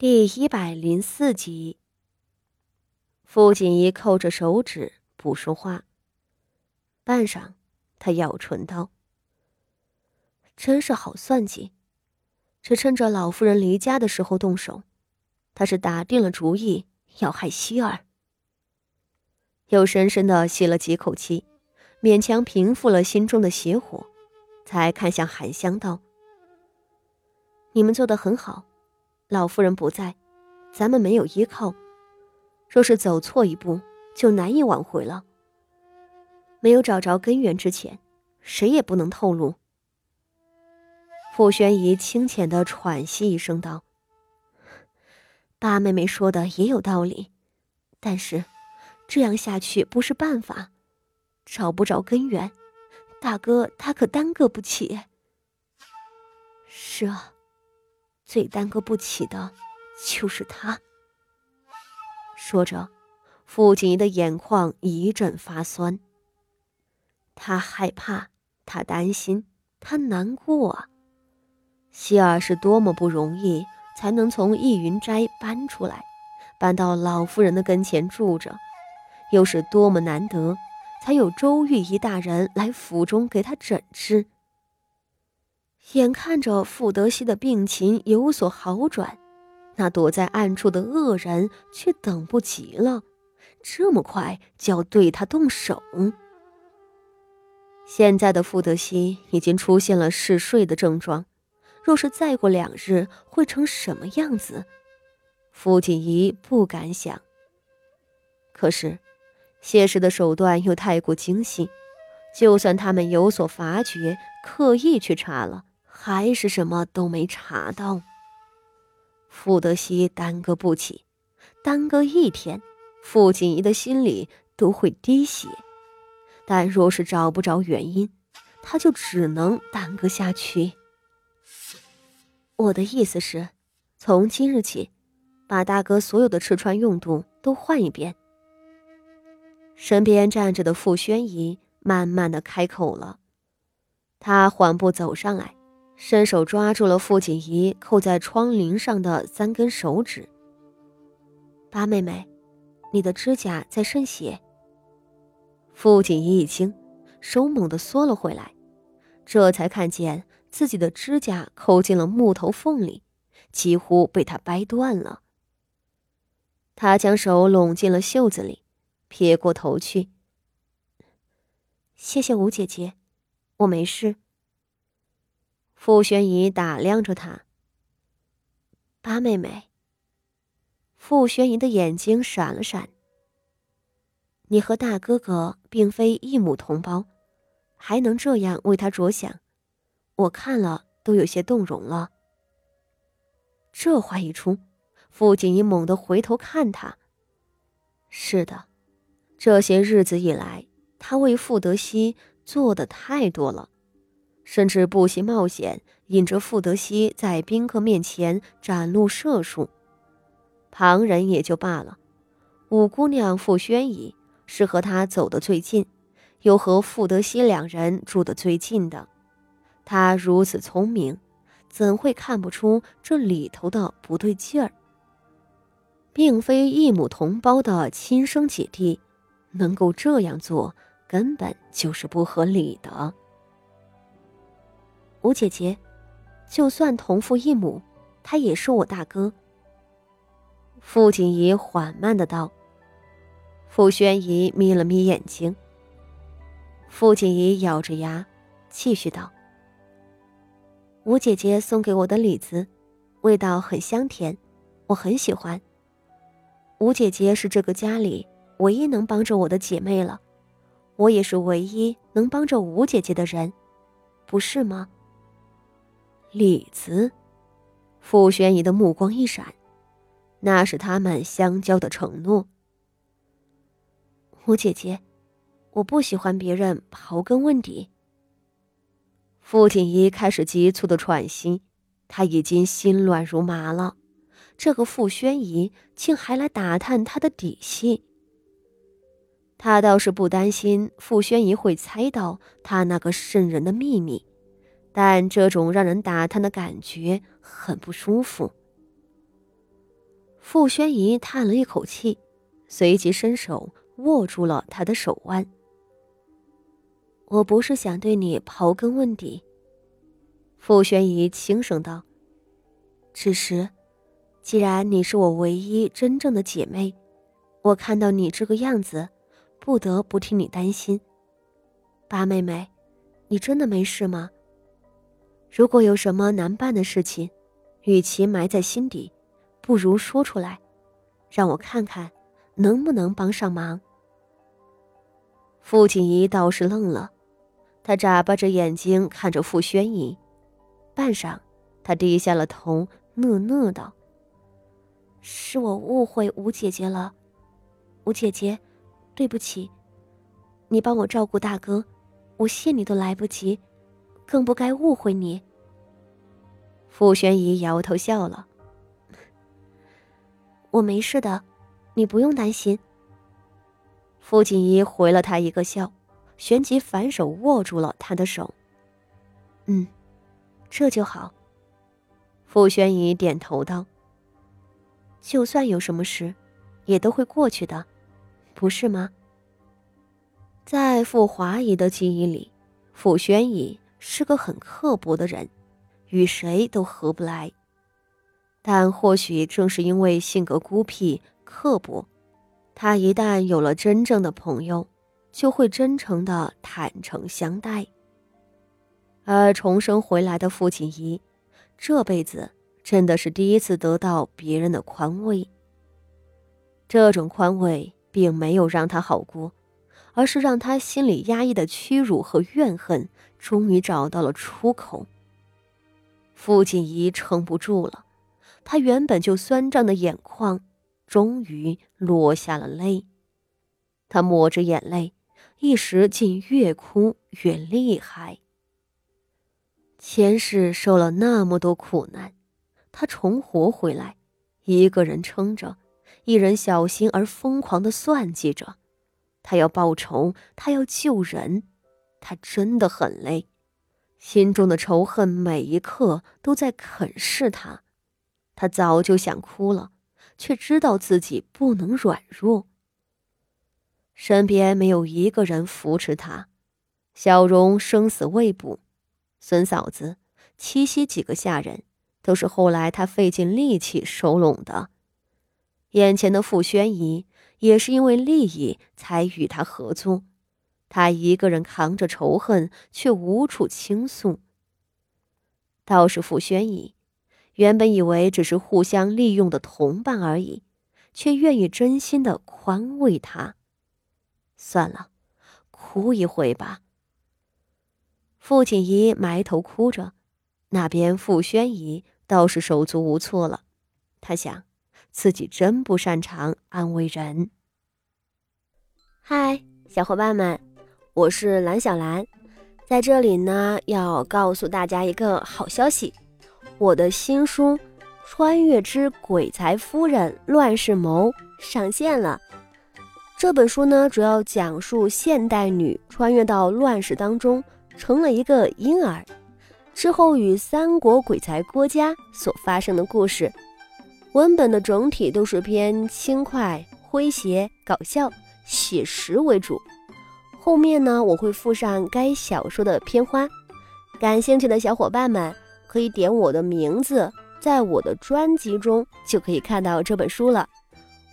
第一百零四集，傅锦衣扣着手指不说话。半晌，他咬唇道：“真是好算计，只趁着老夫人离家的时候动手。他是打定了主意要害希儿。”又深深的吸了几口气，勉强平复了心中的邪火，才看向韩香道：“你们做的很好。”老夫人不在，咱们没有依靠。若是走错一步，就难以挽回了。没有找着根源之前，谁也不能透露。傅宣仪清浅的喘息一声道：“八妹妹说的也有道理，但是这样下去不是办法。找不着根源，大哥他可耽搁不起。”是啊。最耽搁不起的，就是他。说着，傅锦仪的眼眶一阵发酸。他害怕，他担心，他难过啊！希儿是多么不容易才能从逸云斋搬出来，搬到老夫人的跟前住着，又是多么难得才有周玉仪大人来府中给他诊治。眼看着傅德熙的病情有所好转，那躲在暗处的恶人却等不及了，这么快就要对他动手。现在的傅德熙已经出现了嗜睡的症状，若是再过两日，会成什么样子？傅锦仪不敢想。可是，谢氏的手段又太过精细，就算他们有所发觉，刻意去查了。还是什么都没查到。傅德熙耽搁不起，耽搁一天，傅锦仪的心里都会滴血。但若是找不着原因，他就只能耽搁下去。我的意思是，从今日起，把大哥所有的吃穿用度都换一遍。身边站着的傅宣仪慢慢的开口了，他缓步走上来。伸手抓住了傅锦仪扣在窗棂上的三根手指。八妹妹，你的指甲在渗血。傅锦仪一惊，手猛地缩了回来，这才看见自己的指甲扣进了木头缝里，几乎被他掰断了。他将手拢进了袖子里，撇过头去。谢谢吴姐姐，我没事。傅宣仪打量着他，八妹妹。傅宣仪的眼睛闪了闪。你和大哥哥并非一母同胞，还能这样为他着想，我看了都有些动容了。这话一出，傅锦仪猛地回头看他。是的，这些日子以来，他为傅德熙做的太多了。甚至不惜冒险，引着傅德熙在宾客面前展露射术。旁人也就罢了，五姑娘傅宣仪是和他走得最近，又和傅德熙两人住得最近的。他如此聪明，怎会看不出这里头的不对劲儿？并非一母同胞的亲生姐弟，能够这样做，根本就是不合理的。吴姐姐，就算同父异母，他也是我大哥。傅锦仪缓慢的道。傅宣仪眯了眯眼睛。傅锦仪咬着牙，继续道：“吴姐姐送给我的李子，味道很香甜，我很喜欢。吴姐姐是这个家里唯一能帮着我的姐妹了，我也是唯一能帮着吴姐姐的人，不是吗？”李子，傅宣仪的目光一闪，那是他们相交的承诺。吴姐姐，我不喜欢别人刨根问底。傅锦仪开始急促的喘息，他已经心乱如麻了。这个傅宣仪竟还来打探他的底细。他倒是不担心傅宣仪会猜到他那个渗人的秘密。但这种让人打探的感觉很不舒服。傅宣仪叹了一口气，随即伸手握住了他的手腕。我不是想对你刨根问底，傅宣仪轻声道。只是，既然你是我唯一真正的姐妹，我看到你这个样子，不得不替你担心。八妹妹，你真的没事吗？如果有什么难办的事情，与其埋在心底，不如说出来，让我看看能不能帮上忙。傅锦仪倒是愣了。他眨巴着眼睛看着傅宣仪，半晌，他低下了头，讷讷道：“是我误会吴姐姐了，吴姐姐，对不起。你帮我照顾大哥，我谢你都来不及，更不该误会你。”傅宣仪摇头笑了：“我没事的，你不用担心。”傅锦仪回了他一个笑。旋即反手握住了他的手。嗯，这就好。傅宣仪点头道：“就算有什么事，也都会过去的，不是吗？”在傅华仪的记忆里，傅宣仪是个很刻薄的人，与谁都合不来。但或许正是因为性格孤僻、刻薄，他一旦有了真正的朋友。就会真诚的坦诚相待。而重生回来的傅锦仪，这辈子真的是第一次得到别人的宽慰。这种宽慰并没有让他好过，而是让他心里压抑的屈辱和怨恨终于找到了出口。傅锦仪撑不住了，他原本就酸胀的眼眶终于落下了泪。他抹着眼泪。一时竟越哭越厉害。前世受了那么多苦难，他重活回来，一个人撑着，一人小心而疯狂的算计着。他要报仇，他要救人，他真的很累，心中的仇恨每一刻都在啃噬他。他早就想哭了，却知道自己不能软弱。身边没有一个人扶持他，小荣生死未卜，孙嫂子、七夕几个下人都是后来他费尽力气收拢的。眼前的傅宣仪也是因为利益才与他合作，他一个人扛着仇恨，却无处倾诉。倒是傅宣仪，原本以为只是互相利用的同伴而已，却愿意真心的宽慰他。算了，哭一回吧。傅锦仪埋头哭着，那边傅宣仪倒是手足无措了。他想，自己真不擅长安慰人。嗨，小伙伴们，我是蓝小蓝，在这里呢，要告诉大家一个好消息，我的新书《穿越之鬼才夫人乱世谋》上线了。这本书呢，主要讲述现代女穿越到乱世当中，成了一个婴儿，之后与三国鬼才郭嘉所发生的故事。文本的整体都是偏轻快、诙谐、搞笑、写实为主。后面呢，我会附上该小说的片花，感兴趣的小伙伴们可以点我的名字，在我的专辑中就可以看到这本书了。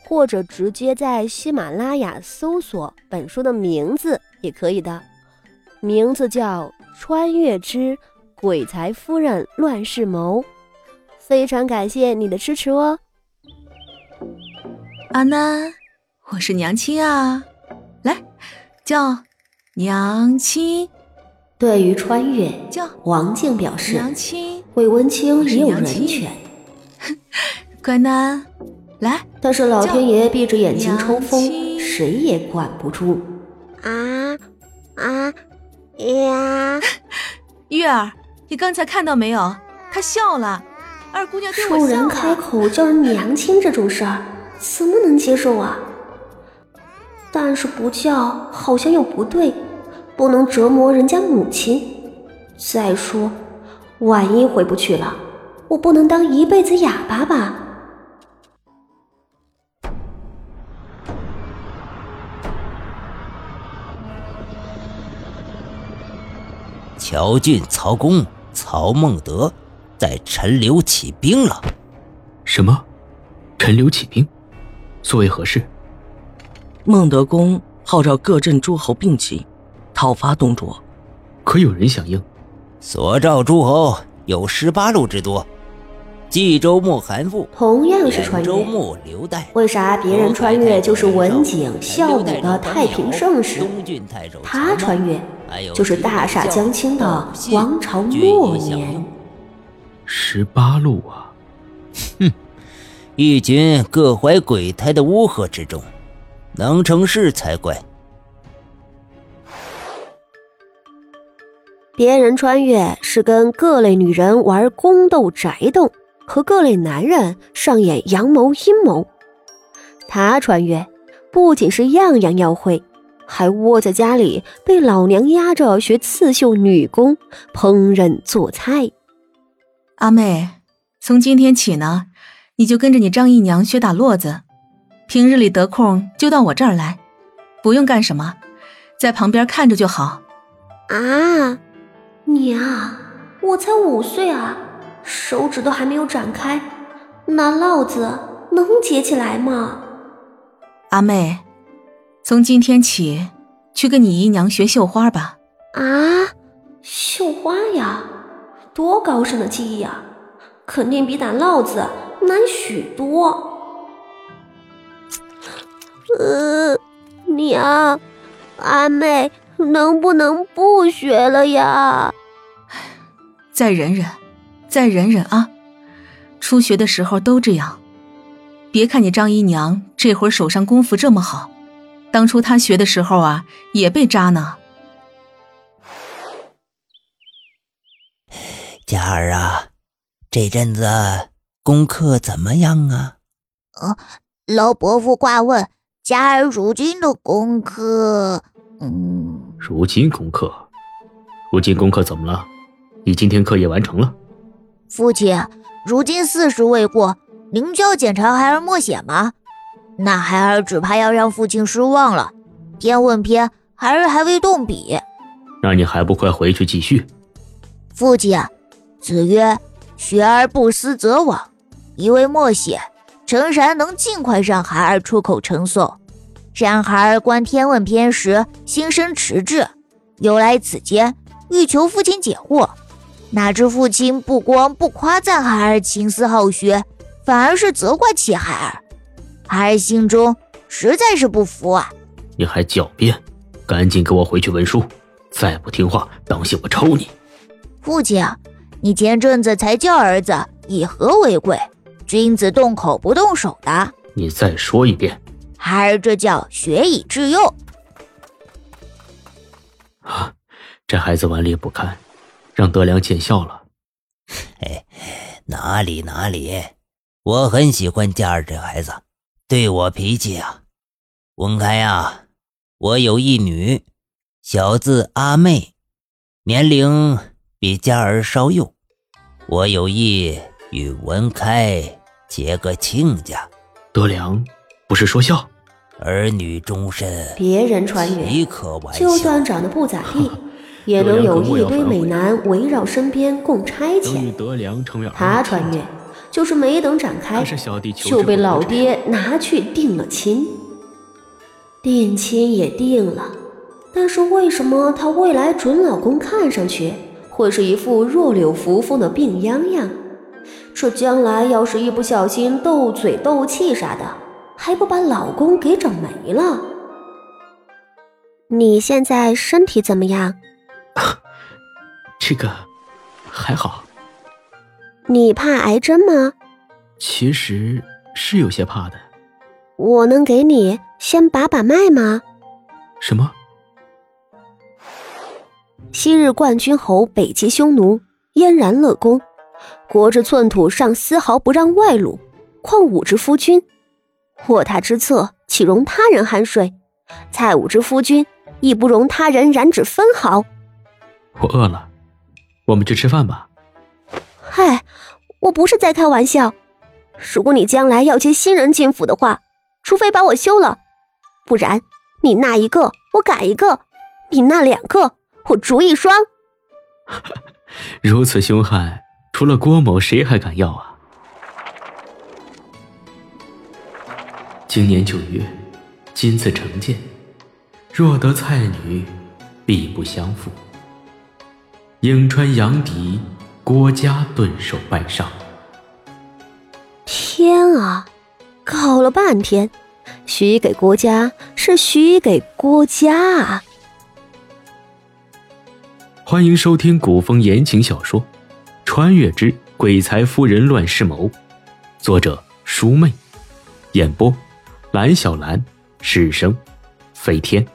或者直接在喜马拉雅搜索本书的名字也可以的，名字叫《穿越之鬼才夫人乱世谋》，非常感谢你的支持哦。阿南，我是娘亲啊，叫娘亲。对于穿越，叫王静表示，娘亲韦文清也有人权。乖囡。来，但是老天爷闭着眼睛抽风，谁也管不住。啊啊呀！月儿，你刚才看到没有？他笑了，二姑娘对我笑了。人开口叫人娘亲这种事儿，怎么能接受啊？但是不叫好像又不对不能折磨人家母亲。再说万一回不去了我不能当一辈子哑巴吧？乔俊曹公曹孟德在陈留起兵了。什么？陈留起兵？所为何事？孟德公号召各镇诸侯并起，讨伐董卓。可有人响应？所召诸侯有十八路之多。冀州牧韩馥，同样是穿越，为啥别人穿越就是文景孝武的太平盛世，他穿越就是大厦将倾的王朝末年？十八路啊！哼，一群各怀鬼胎的乌合之众，能成事才怪。别人穿越是跟各类女人玩宫斗宅斗。和各类男人上演阳谋阴谋，他穿越不仅是样样要会，还窝在家里被老娘压着学刺绣女工、烹饪做菜。阿妹，从今天起呢，你就跟着你张姨娘学打络子，平日里得空就到我这儿来，不用干什么，在旁边看着就好。啊，娘，我才五岁啊！手指都还没有展开，那烙子能结起来吗？阿妹，从今天起去跟你姨娘学绣花吧。啊，绣花呀，多高深的技艺啊，肯定比打烙子难许多。呃，娘，阿妹能不能不学了呀？再忍忍。再忍忍啊！初学的时候都这样。别看你张姨娘这会儿手上功夫这么好，当初她学的时候啊，也被扎呢。佳儿啊，这阵子功课怎么样啊？呃，老伯父挂问，佳儿如今的功课……嗯，如今功课，如今功课怎么了？你今天课业完成了？父亲，如今四十未过，您就要检查孩儿默写吗？那孩儿只怕要让父亲失望了。天问篇，孩儿还未动笔。那你还不快回去继续？父亲，子曰：“学而不思则罔。”一味默写，诚然能尽快让孩儿出口成诵，然孩儿观天问篇时心生迟滞，由来此间，欲求父亲解惑。哪知父亲不光不夸赞孩儿勤思好学，反而是责怪起孩儿。孩儿心中实在是不服啊！你还狡辩，赶紧给我回去文书！再不听话，当心我抽你！父亲，你前阵子才教儿子以和为贵，君子动口不动手的。你再说一遍。孩儿这叫学以致用。啊，这孩子顽劣不堪。让德良见笑了。嘿，哪里哪里，我很喜欢佳儿这孩子，对我脾气啊。文开呀，我有一女，小字阿妹，年龄比佳儿稍幼，我有意与文开结个亲家。德良不是说笑，儿女终身，别人穿越，就算长得不咋地。也能有一堆美男围绕身边供差遣。他穿越，就是没等展开，就被老爹拿去定了亲。定亲也定了，但是为什么她未来准老公看上去会是一副弱柳扶风的病秧秧？这将来要是一不小心斗嘴斗气啥的，还不把老公给整没了？你现在身体怎么样？这个还好。你怕癌症吗？其实是有些怕的。我能给你先把把脉吗？什么？昔日冠军侯北极匈奴，嫣然乐功，国之寸土尚丝毫不让外露，况吾之夫君？卧榻之侧岂容他人酣睡？蔡武之夫君亦不容他人染指分毫。我饿了，我们去吃饭吧。嗨，我不是在开玩笑。如果你将来要接新人进府的话，除非把我休了，不然你那一个我改一个，你那两个我逐一双。如此凶悍，除了郭某，谁还敢要啊？今年九月，今次成见，若得蔡女，必不相负。颍川杨迪，郭家顿首拜上。天啊，搞了半天，许给郭家是许给郭家啊！欢迎收听古风言情小说《穿越之鬼才夫人乱世谋》，作者：舒妹，演播：蓝小兰、史生、飞天。